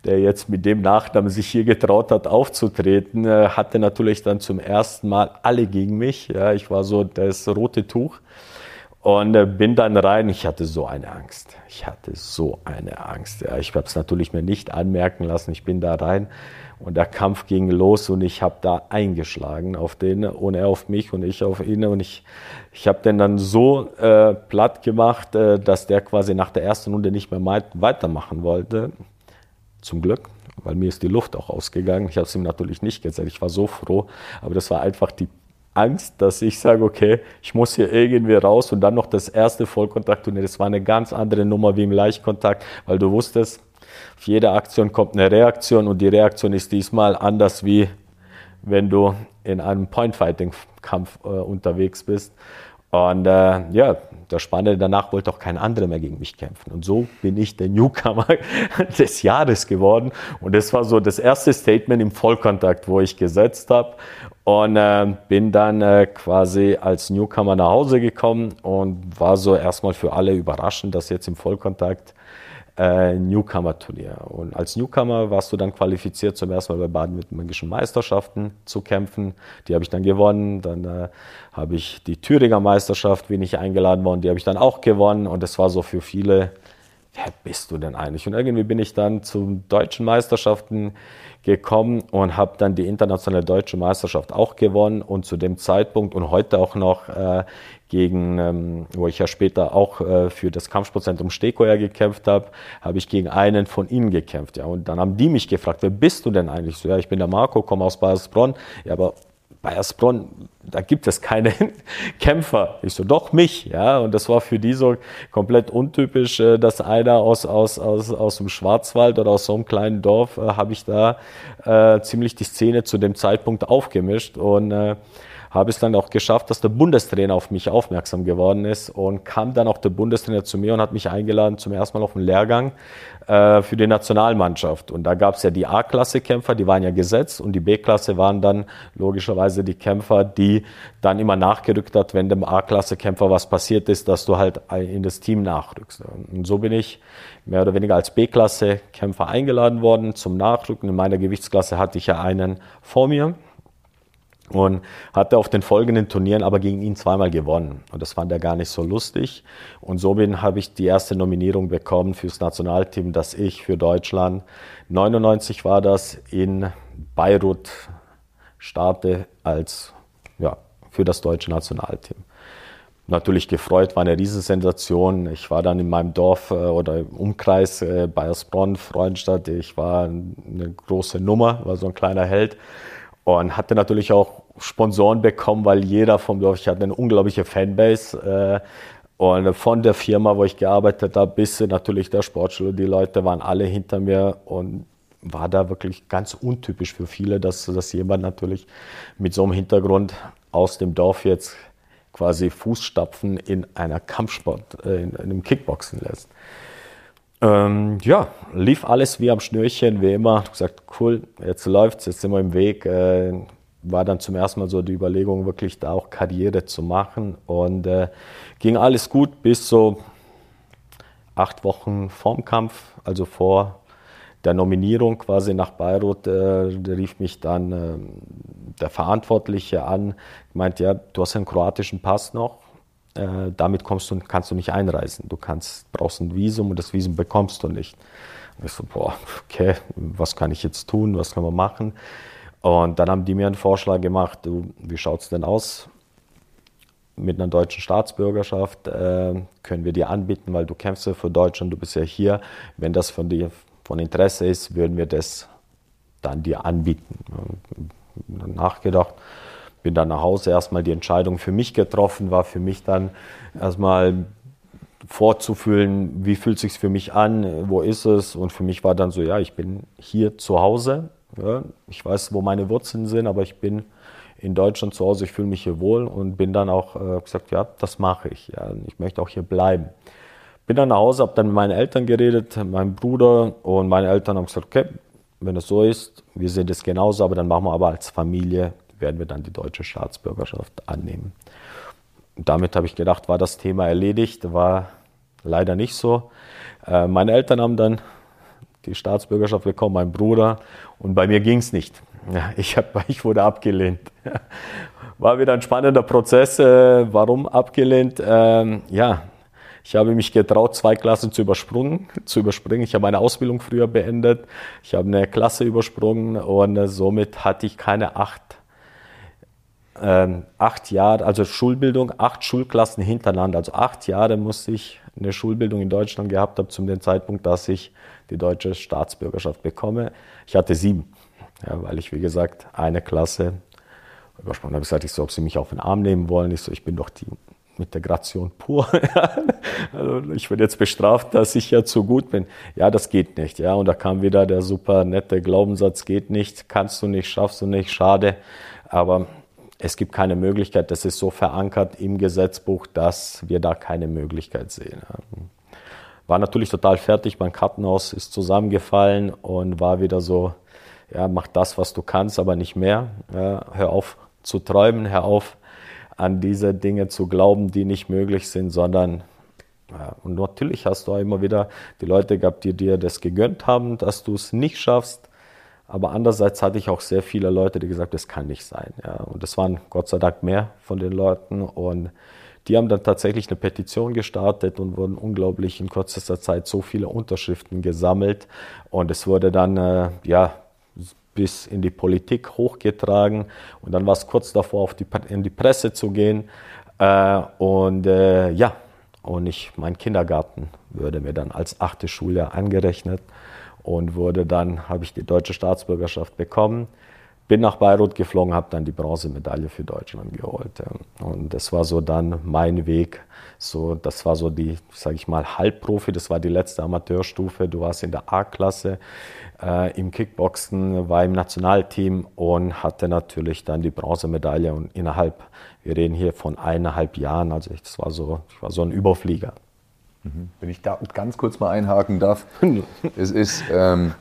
der jetzt mit dem Nachnamen sich hier getraut hat aufzutreten. Äh, hatte natürlich dann zum ersten Mal alle gegen mich. Ja, ich war so das rote Tuch. Und äh, bin dann rein. Ich hatte so eine Angst. Ich hatte so eine Angst. Ja, ich habe es natürlich mir nicht anmerken lassen. Ich bin da rein und der Kampf ging los und ich habe da eingeschlagen auf den und er auf mich und ich auf ihn. Und ich, ich habe den dann so äh, platt gemacht, äh, dass der quasi nach der ersten Runde nicht mehr weitermachen wollte. Zum Glück, weil mir ist die Luft auch ausgegangen. Ich habe es ihm natürlich nicht gesagt. Ich war so froh. Aber das war einfach die Angst, dass ich sage, okay, ich muss hier irgendwie raus und dann noch das erste Vollkontaktturnier. Das war eine ganz andere Nummer wie im Leichtkontakt, weil du wusstest, auf jede Aktion kommt eine Reaktion und die Reaktion ist diesmal anders wie wenn du in einem Point-Fighting-Kampf äh, unterwegs bist. Und äh, ja, das Spannende danach wollte auch kein anderer mehr gegen mich kämpfen. Und so bin ich der Newcomer *laughs* des Jahres geworden. Und das war so das erste Statement im Vollkontakt, wo ich gesetzt habe. Und äh, bin dann äh, quasi als Newcomer nach Hause gekommen und war so erstmal für alle überraschend, dass jetzt im Vollkontakt äh, Newcomer-Turnier. Und als Newcomer warst du dann qualifiziert, zum ersten Mal bei baden-württembergischen Meisterschaften zu kämpfen. Die habe ich dann gewonnen. Dann äh, habe ich die Thüringer Meisterschaft, bin ich eingeladen worden, die habe ich dann auch gewonnen. Und das war so für viele wer bist du denn eigentlich? Und irgendwie bin ich dann zu deutschen Meisterschaften gekommen und habe dann die internationale deutsche Meisterschaft auch gewonnen und zu dem Zeitpunkt und heute auch noch äh, gegen, ähm, wo ich ja später auch äh, für das Kampfsportzentrum Stekoer gekämpft habe, habe ich gegen einen von ihnen gekämpft. Ja. Und dann haben die mich gefragt, wer bist du denn eigentlich? So, ja, ich bin der Marco, komme aus Bayersbronn. Ja, aber Bayersbronn, da gibt es keine *laughs* Kämpfer. Ich so, doch mich, ja. Und das war für die so komplett untypisch, äh, dass einer aus, aus, aus, aus dem Schwarzwald oder aus so einem kleinen Dorf, äh, habe ich da äh, ziemlich die Szene zu dem Zeitpunkt aufgemischt und äh, habe es dann auch geschafft, dass der Bundestrainer auf mich aufmerksam geworden ist und kam dann auch der Bundestrainer zu mir und hat mich eingeladen zum ersten Mal auf einen Lehrgang äh, für die Nationalmannschaft. Und da gab es ja die A-Klasse-Kämpfer, die waren ja gesetzt und die B-Klasse waren dann logischerweise die Kämpfer, die dann immer nachgerückt hat, wenn dem A-Klasse-Kämpfer was passiert ist, dass du halt in das Team nachrückst. Und so bin ich mehr oder weniger als B-Klasse-Kämpfer eingeladen worden zum Nachrücken. In meiner Gewichtsklasse hatte ich ja einen vor mir und hatte auf den folgenden Turnieren aber gegen ihn zweimal gewonnen. Und das fand er gar nicht so lustig. Und so bin habe ich die erste Nominierung bekommen fürs Nationalteam, das ich für Deutschland 99 war das in Beirut starte als ja für das deutsche Nationalteam. Natürlich gefreut, war eine Riesensensation. Ich war dann in meinem Dorf äh, oder im Umkreis äh, Bayersbronn, Freudenstadt. Ich war eine große Nummer, war so ein kleiner Held und hatte natürlich auch Sponsoren bekommen, weil jeder vom Dorf, ich hatte eine unglaubliche Fanbase. Äh, und von der Firma, wo ich gearbeitet habe, bis natürlich der Sportschule, die Leute waren alle hinter mir und war da wirklich ganz untypisch für viele, dass, dass jemand natürlich mit so einem Hintergrund aus dem Dorf jetzt quasi Fußstapfen in einer Kampfsport, äh, in, in einem Kickboxen lässt. Ähm, ja, lief alles wie am Schnürchen, wie immer. Ich gesagt, cool, jetzt läuft's, jetzt sind wir im Weg. Äh, war dann zum ersten Mal so die Überlegung, wirklich da auch Karriere zu machen. Und äh, ging alles gut bis so acht Wochen vorm Kampf, also vor der Nominierung quasi nach Beirut, äh, rief mich dann äh, der Verantwortliche an, meint, ja, du hast einen kroatischen Pass noch, äh, damit kommst du, kannst du nicht einreisen. Du kannst, brauchst ein Visum und das Visum bekommst du nicht. Und ich so, boah, okay, was kann ich jetzt tun, was können wir machen? Und dann haben die mir einen Vorschlag gemacht, du, wie schaut es denn aus? Mit einer deutschen Staatsbürgerschaft äh, können wir dir anbieten, weil du kämpfst ja für Deutschland, du bist ja hier. Wenn das von dir von Interesse ist, würden wir das dann dir anbieten. Nachgedacht, bin dann nach Hause erstmal die Entscheidung für mich getroffen, war für mich dann erstmal vorzufühlen, wie fühlt sich für mich an, wo ist es und für mich war dann so, ja, ich bin hier zu Hause, ja, ich weiß, wo meine Wurzeln sind, aber ich bin in Deutschland zu Hause, ich fühle mich hier wohl und bin dann auch äh, gesagt, ja, das mache ich, ja, ich möchte auch hier bleiben. Bin dann nach Hause, habe dann mit meinen Eltern geredet, meinem Bruder und meine Eltern haben gesagt, okay, wenn es so ist, wir sehen das genauso, aber dann machen wir aber als Familie werden wir dann die deutsche Staatsbürgerschaft annehmen. Und damit habe ich gedacht, war das Thema erledigt, war leider nicht so. Äh, meine Eltern haben dann die Staatsbürgerschaft bekommen, mein Bruder, und bei mir ging es nicht. Ich, hab, *laughs* ich wurde abgelehnt. *laughs* War wieder ein spannender Prozess. Äh, warum abgelehnt? Ähm, ja, ich habe mich getraut, zwei Klassen zu, übersprungen, *laughs* zu überspringen. Ich habe meine Ausbildung früher beendet. Ich habe eine Klasse übersprungen und äh, somit hatte ich keine acht ähm, acht Jahre, also Schulbildung, acht Schulklassen hintereinander. Also acht Jahre musste ich eine Schulbildung in Deutschland gehabt haben, zum dem Zeitpunkt, dass ich die deutsche Staatsbürgerschaft bekomme. Ich hatte sieben, ja, weil ich, wie gesagt, eine Klasse übersprungen habe. Ich gesagt, ich so, ob sie mich auf den Arm nehmen wollen. Ich so, ich bin doch die Integration pur. *laughs* also ich werde jetzt bestraft, dass ich ja zu gut bin. Ja, das geht nicht. Ja, und da kam wieder der super nette Glaubenssatz, geht nicht, kannst du nicht, schaffst du nicht, schade. Aber es gibt keine Möglichkeit, das ist so verankert im Gesetzbuch, dass wir da keine Möglichkeit sehen. War natürlich total fertig, mein Kartenhaus ist zusammengefallen und war wieder so, ja, mach das, was du kannst, aber nicht mehr. Ja, hör auf zu träumen, hör auf an diese Dinge zu glauben, die nicht möglich sind, sondern ja, und natürlich hast du auch immer wieder die Leute gehabt, die dir das gegönnt haben, dass du es nicht schaffst. Aber andererseits hatte ich auch sehr viele Leute, die gesagt, das kann nicht sein. Ja. Und das waren Gott sei Dank mehr von den Leuten. Und die haben dann tatsächlich eine Petition gestartet und wurden unglaublich in kürzester Zeit so viele Unterschriften gesammelt. Und es wurde dann, äh, ja, bis in die Politik hochgetragen. Und dann war es kurz davor, auf die, in die Presse zu gehen. Äh, und äh, ja, und ich, mein Kindergarten würde mir dann als achte Schuljahr angerechnet und wurde dann, habe ich die deutsche Staatsbürgerschaft bekommen. Bin nach Beirut geflogen, habe dann die Bronzemedaille für Deutschland geholt. Und das war so dann mein Weg. So, das war so die, sage ich mal, Halbprofi. Das war die letzte Amateurstufe. Du warst in der A-Klasse äh, im Kickboxen, war im Nationalteam und hatte natürlich dann die Bronzemedaille. Und innerhalb, wir reden hier von eineinhalb Jahren, also ich, das war so, ich war so ein Überflieger. Mhm. Wenn ich da ganz kurz mal einhaken darf, *laughs* es ist, ähm,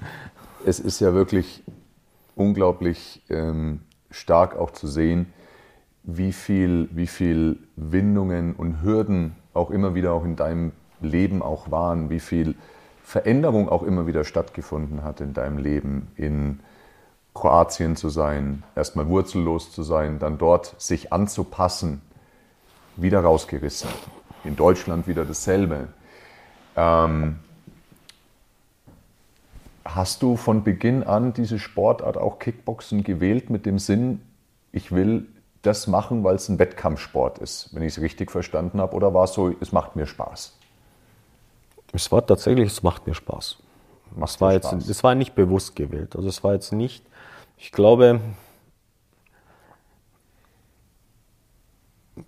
es ist ja wirklich unglaublich ähm, stark auch zu sehen, wie viel, wie viel Windungen und Hürden auch immer wieder auch in deinem Leben auch waren, wie viel Veränderung auch immer wieder stattgefunden hat in deinem Leben, in Kroatien zu sein, erstmal wurzellos zu sein, dann dort sich anzupassen, wieder rausgerissen. In Deutschland wieder dasselbe. Ähm, Hast du von Beginn an diese Sportart auch Kickboxen gewählt mit dem Sinn, ich will das machen, weil es ein Wettkampfsport ist, wenn ich es richtig verstanden habe? Oder war es so, es macht mir Spaß? Es war tatsächlich, es macht mir Spaß. Macht es war, jetzt, Spaß. es war nicht bewusst gewählt. Also es war jetzt nicht, ich glaube,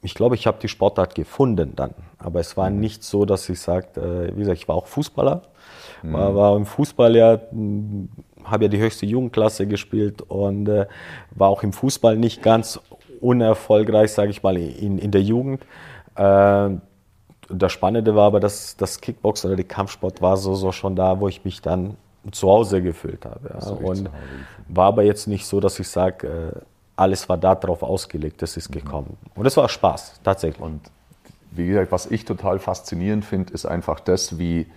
ich glaube, ich habe die Sportart gefunden dann. Aber es war mhm. nicht so, dass ich sagte, wie gesagt, ich war auch Fußballer. Mhm. War, war im Fußball ja, hm, habe ja die höchste Jugendklasse gespielt und äh, war auch im Fußball nicht ganz unerfolgreich, sage ich mal, in, in der Jugend. Äh, das Spannende war aber, dass das Kickbox oder der Kampfsport war so, so schon da, wo ich mich dann zu Hause gefühlt habe. Ja. Und war aber jetzt nicht so, dass ich sage, äh, alles war darauf ausgelegt, das ist mhm. gekommen. Und es war Spaß, tatsächlich. Und wie gesagt, was ich total faszinierend finde, ist einfach das, wie,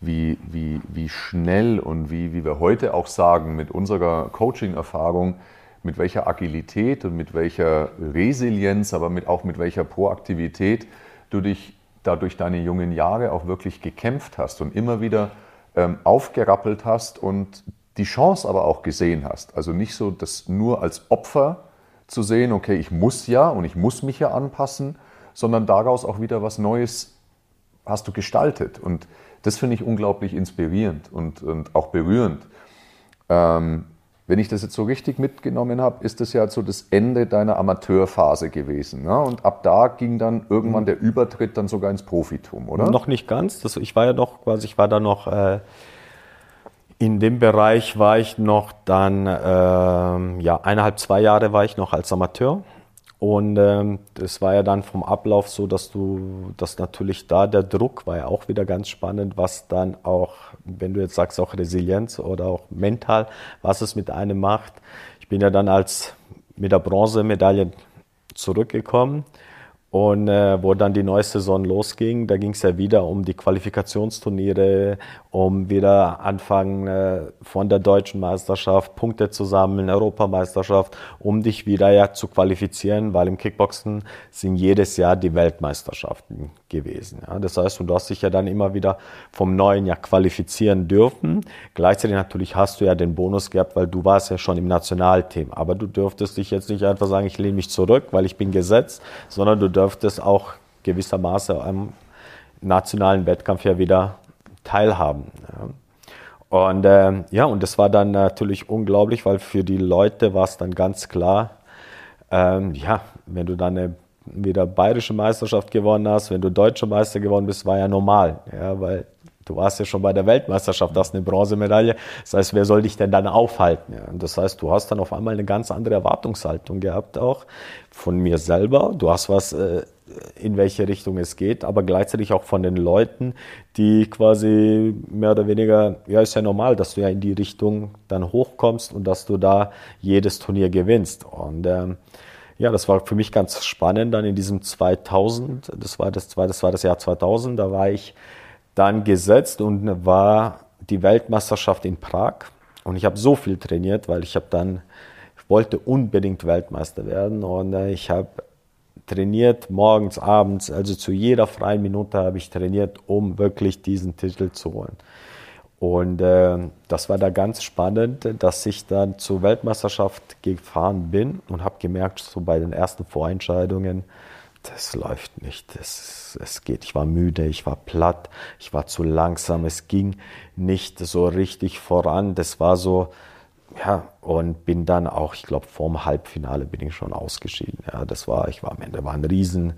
wie, wie, wie schnell und wie, wie wir heute auch sagen, mit unserer Coaching-Erfahrung, mit welcher Agilität und mit welcher Resilienz, aber mit, auch mit welcher Proaktivität du dich da durch deine jungen Jahre auch wirklich gekämpft hast und immer wieder ähm, aufgerappelt hast und die Chance aber auch gesehen hast. Also nicht so das nur als Opfer zu sehen, okay, ich muss ja und ich muss mich ja anpassen, sondern daraus auch wieder was Neues hast du gestaltet. Und das finde ich unglaublich inspirierend und, und auch berührend. Ähm, wenn ich das jetzt so richtig mitgenommen habe, ist das ja so das Ende deiner Amateurphase gewesen. Ne? Und ab da ging dann irgendwann mhm. der Übertritt dann sogar ins Profitum, oder? Noch nicht ganz. Das, ich war ja noch quasi, ich war da noch äh, in dem Bereich war ich noch dann, äh, ja, eineinhalb, zwei Jahre war ich noch als Amateur. Und ähm, das war ja dann vom Ablauf so, dass du, dass natürlich da der Druck war ja auch wieder ganz spannend, was dann auch, wenn du jetzt sagst, auch Resilienz oder auch mental, was es mit einem macht. Ich bin ja dann als mit der Bronzemedaille zurückgekommen und äh, wo dann die neue Saison losging, da ging es ja wieder um die Qualifikationsturniere, um wieder anfangen äh, von der deutschen Meisterschaft, Punkte zu sammeln, Europameisterschaft, um dich wieder ja zu qualifizieren, weil im Kickboxen sind jedes Jahr die Weltmeisterschaften gewesen. Ja. Das heißt, du hast dich ja dann immer wieder vom neuen Jahr qualifizieren dürfen. Gleichzeitig natürlich hast du ja den Bonus gehabt, weil du warst ja schon im Nationalteam. Aber du dürftest dich jetzt nicht einfach sagen, ich lehne mich zurück, weil ich bin gesetzt, sondern du dürftest auch gewissermaßen am nationalen Wettkampf ja wieder teilhaben. Ja. Und äh, ja, und das war dann natürlich unglaublich, weil für die Leute war es dann ganz klar, ähm, ja, wenn du dann eine wieder bayerische Meisterschaft gewonnen hast, wenn du deutscher Meister geworden bist, war ja normal, ja, weil du warst ja schon bei der Weltmeisterschaft, hast eine Bronzemedaille. Das heißt, wer soll dich denn dann aufhalten? Ja? Und das heißt, du hast dann auf einmal eine ganz andere Erwartungshaltung gehabt auch von mir selber. Du hast was äh, in welche Richtung es geht, aber gleichzeitig auch von den Leuten, die quasi mehr oder weniger, ja, ist ja normal, dass du ja in die Richtung dann hochkommst und dass du da jedes Turnier gewinnst. Und ähm, ja, das war für mich ganz spannend dann in diesem 2000, das war das, das war das Jahr 2000, da war ich dann gesetzt und war die Weltmeisterschaft in Prag und ich habe so viel trainiert, weil ich habe dann ich wollte unbedingt Weltmeister werden und äh, ich habe trainiert, morgens, abends, also zu jeder freien Minute habe ich trainiert, um wirklich diesen Titel zu holen. Und äh, das war da ganz spannend, dass ich dann zur Weltmeisterschaft gefahren bin und habe gemerkt, so bei den ersten Vorentscheidungen, das läuft nicht, es, es geht. Ich war müde, ich war platt, ich war zu langsam, es ging nicht so richtig voran. Das war so, ja, und bin dann auch, ich glaube, vorm Halbfinale bin ich schon ausgeschieden. Ja, das war, ich war am Ende, war ein Riesen.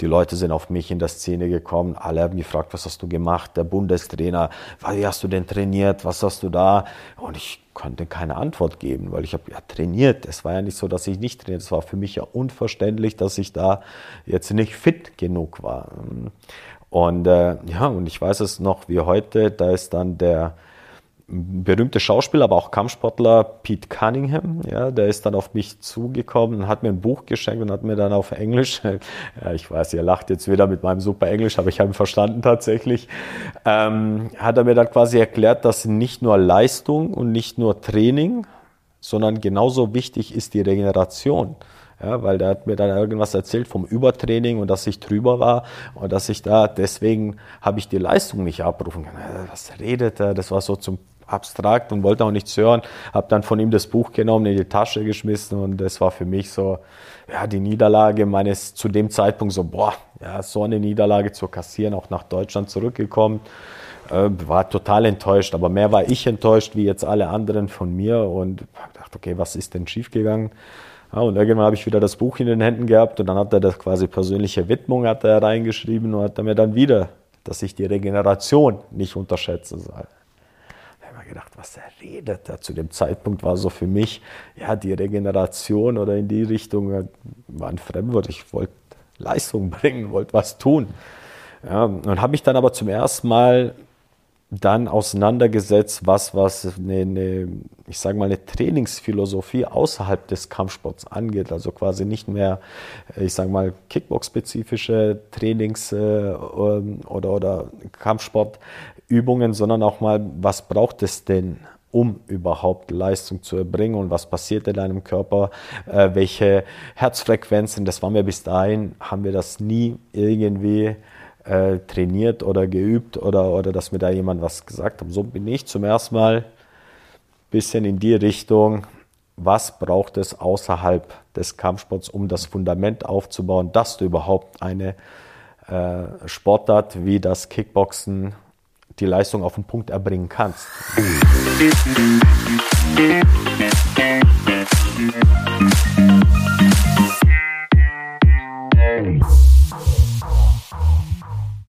Die Leute sind auf mich in der Szene gekommen. Alle haben gefragt, was hast du gemacht? Der Bundestrainer, wie hast du denn trainiert? Was hast du da? Und ich konnte keine Antwort geben, weil ich habe ja trainiert. Es war ja nicht so, dass ich nicht trainiert. Es war für mich ja unverständlich, dass ich da jetzt nicht fit genug war. Und äh, ja, und ich weiß es noch wie heute, da ist dann der berühmte Schauspieler, aber auch Kampfsportler Pete Cunningham, ja, der ist dann auf mich zugekommen und hat mir ein Buch geschenkt und hat mir dann auf Englisch, *laughs* ja, ich weiß, ihr lacht jetzt wieder mit meinem super Englisch, aber ich habe ihn verstanden tatsächlich, ähm, hat er mir dann quasi erklärt, dass nicht nur Leistung und nicht nur Training, sondern genauso wichtig ist die Regeneration. Ja, weil der hat mir dann irgendwas erzählt vom Übertraining und dass ich drüber war und dass ich da, deswegen habe ich die Leistung nicht abrufen können. Was redet er? Das war so zum abstrakt und wollte auch nichts hören. Habe dann von ihm das Buch genommen, in die Tasche geschmissen und das war für mich so, ja, die Niederlage meines zu dem Zeitpunkt so, boah, ja, so eine Niederlage zu kassieren, auch nach Deutschland zurückgekommen. Äh, war total enttäuscht, aber mehr war ich enttäuscht wie jetzt alle anderen von mir und dachte, okay, was ist denn schiefgegangen? Ja, und irgendwann habe ich wieder das Buch in den Händen gehabt und dann hat er das quasi persönliche Widmung hat er reingeschrieben und hat er mir dann wieder, dass ich die Regeneration nicht unterschätze gedacht, was er redet. Da zu dem Zeitpunkt war so für mich, ja, die Regeneration oder in die Richtung war ein Fremdwort. Ich wollte Leistung bringen, wollte was tun. Ja, und habe mich dann aber zum ersten Mal dann auseinandergesetzt, was, was eine, eine, ich sage mal, eine Trainingsphilosophie außerhalb des Kampfsports angeht. Also quasi nicht mehr, ich sage mal, Kickbox-spezifische Trainings äh, oder, oder Kampfsport Übungen, sondern auch mal, was braucht es denn, um überhaupt Leistung zu erbringen und was passiert in deinem Körper, äh, welche Herzfrequenzen, das war mir bis dahin, haben wir das nie irgendwie äh, trainiert oder geübt oder, oder dass mir da jemand was gesagt hat. So bin ich zum ersten Mal ein bisschen in die Richtung, was braucht es außerhalb des Kampfsports, um das Fundament aufzubauen, dass du überhaupt eine äh, Sportart wie das Kickboxen die Leistung auf den Punkt erbringen kannst.